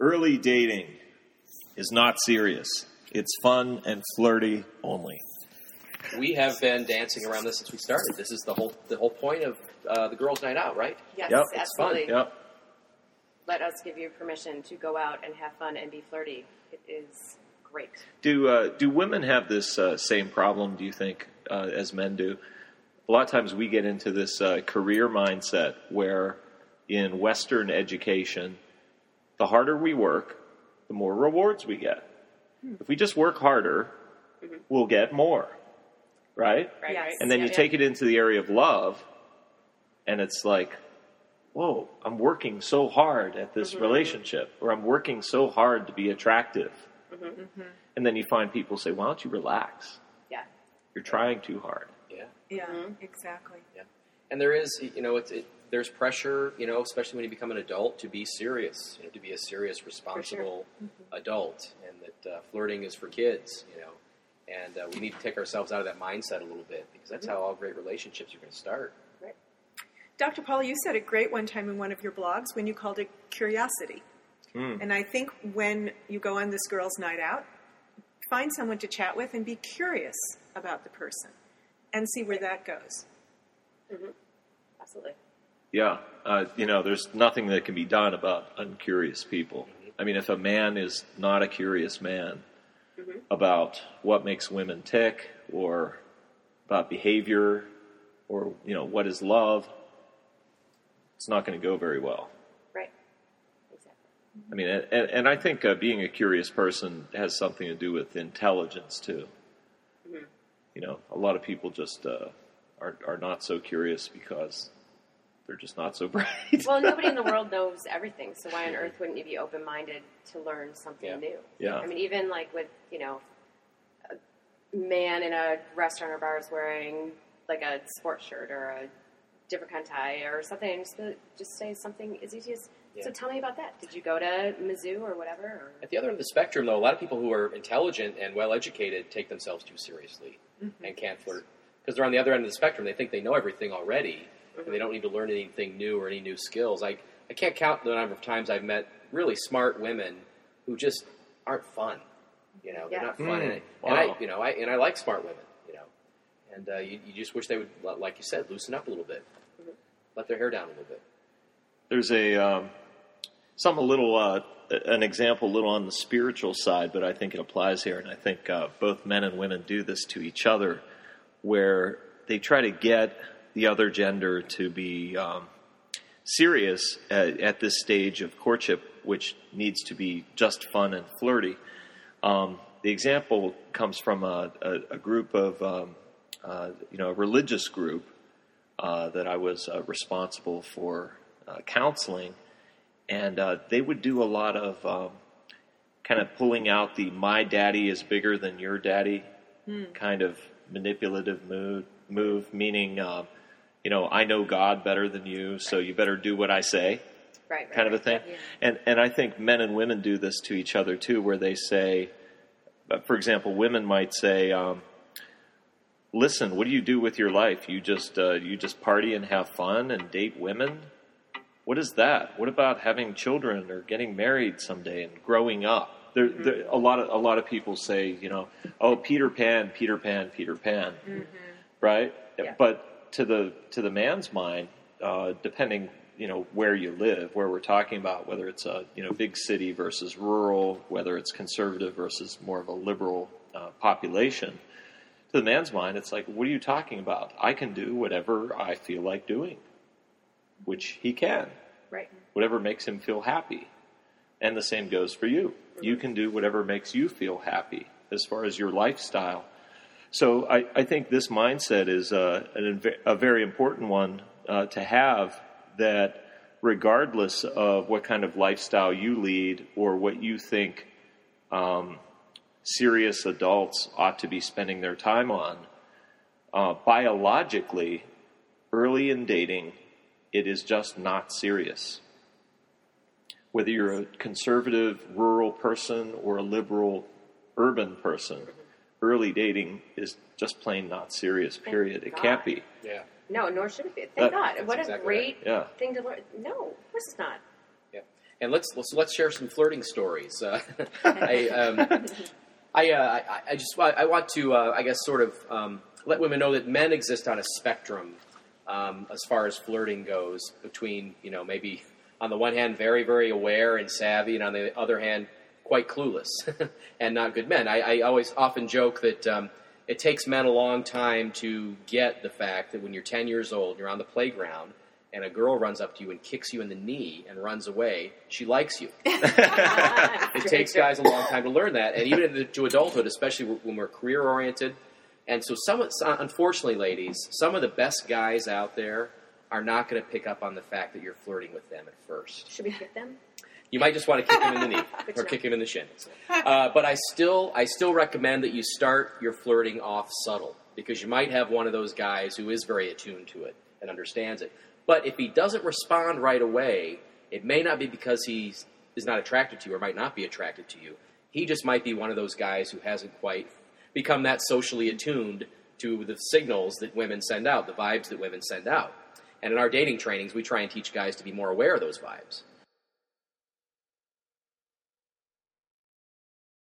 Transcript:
Early dating is not serious. It's fun and flirty only. We have been dancing around this since we started. This is the whole the whole point of uh, the girls' night out, right? Yes, Yep. It's fun. absolutely. Yep. Let us give you permission to go out and have fun and be flirty. It is great. Do uh, do women have this uh, same problem? Do you think uh, as men do? A lot of times we get into this uh, career mindset where, in Western education, the harder we work, the more rewards we get. Hmm. If we just work harder, mm-hmm. we'll get more, right? Right, Yes. And then Yeah, you yeah. take it into the area of love, and it's like, whoa, I'm working so hard at this mm-hmm. relationship, or I'm working so hard to be attractive. Mm-hmm. And then you find people say, why don't you relax? Yeah. You're trying too hard. Yeah. Yeah, Mhm. exactly. And there is, you know, it's, it, there's pressure, you know, especially when you become an adult, to be serious, you know, to be a serious, responsible adult, and that uh, flirting is for kids, you know, and uh, we need to take ourselves out of that mindset a little bit because that's how all great relationships are going to start. Right. Dr. Paul, you said it great one time in one of your blogs when you called it curiosity. Mm. And I think when you go on this girls' night out, find someone to chat with and be curious about the person and see where that goes. Absolutely. Yeah, uh, you know, there's nothing that can be done about uncurious people. I mean, if a man is not a curious man about what makes women tick, or about behavior, or you know, what is love, it's not going to go very well. Right. Exactly. I mean, and, and I think uh, being a curious person has something to do with intelligence too. You know, a lot of people just uh, are are not so curious because they're just not so bright. Well, nobody in the world knows everything, so why on earth wouldn't you be open minded to learn something Yeah. new? Yeah. I mean, even like with, you know, a man in a restaurant or bar is wearing like a sports shirt or a different kind of tie or something, just, just say something as easy as, so tell me about that. Did you go to Mizzou or whatever? Or? At the other end of the spectrum, though, a lot of people who are intelligent and well educated take themselves too seriously mm-hmm. and can't flirt because they're on the other end of the spectrum. They think they know everything already, and they don't need to learn anything new or any new skills. I I can't count the number of times I've met really smart women who just aren't fun. You know, they're Yeah. not fun, Mm, and, I, wow. and I, you know, I and I like smart women. You know, and uh, you, you just wish they would, like you said, loosen up a little bit, let their hair down a little bit. There's a um, some a little uh, an example a little on the spiritual side, but I think it applies here, and I think uh, both men and women do this to each other, where they try to get the other gender to be um, serious at, at this stage of courtship, which needs to be just fun and flirty. Um, the example comes from a, a, a group of, um, uh, you know, a religious group uh, that I was uh, responsible for uh, counseling, and uh, they would do a lot of um, kind of pulling out the "my daddy is bigger than your daddy" kind of manipulative move, move meaning, uh, you know, I know God better than you, so you better do what I say Right, right. kind of a right. thing. Yeah. And and I think men and women do this to each other too, where they say, for example, women might say, um, "Listen, what do you do with your life? You just uh, you just party and have fun and date women. What is that? What about having children or getting married someday and growing up?" There, there, a lot of a lot of people say, you know, "Oh, Peter Pan, Peter Pan, Peter Pan," right? Yeah. But to the to the man's mind, uh, depending you know where you live, where we're talking about, whether it's a you know big city versus rural, whether it's conservative versus more of a liberal uh, population, to the man's mind, it's like, what are you talking about? I can do whatever I feel like doing, which he can, Right. whatever makes him feel happy, and the same goes for you. You can do whatever makes you feel happy as far as your lifestyle. So I, I think this mindset is uh, an, a very important one uh, to have that regardless of what kind of lifestyle you lead or what you think um, serious adults ought to be spending their time on, uh, biologically, early in dating, it is just not serious. Whether you're a conservative rural person or a liberal urban person, early dating is just plain not serious, period. It can't be. Yeah. No, nor should it be. Thank That- God. What a exactly great Yeah. thing to learn. No, of course it's not. Yeah. And let's let's, let's share some flirting stories. Uh, I, um, I, uh, I, I just I want to uh, I guess sort of um, let women know that men exist on a spectrum um, as far as flirting goes. Between you know maybe on the one hand very very aware and savvy, and on the other hand quite clueless and not good men. I, I always often joke that. Um, it takes men a long time to get the fact that when you're 10 years old, you're on the playground, and a girl runs up to you and kicks you in the knee and runs away, she likes you. it takes guys a long time to learn that, and even to adulthood, especially when we're career oriented. And so, some, unfortunately, ladies, some of the best guys out there are not going to pick up on the fact that you're flirting with them at first. Should we kick them? You might just want to kick him in the knee or kick him in the shin. Uh, but I still, I still recommend that you start your flirting off subtle because you might have one of those guys who is very attuned to it and understands it. But if he doesn't respond right away, it may not be because he is not attracted to you or might not be attracted to you. He just might be one of those guys who hasn't quite become that socially attuned to the signals that women send out, the vibes that women send out. And in our dating trainings, we try and teach guys to be more aware of those vibes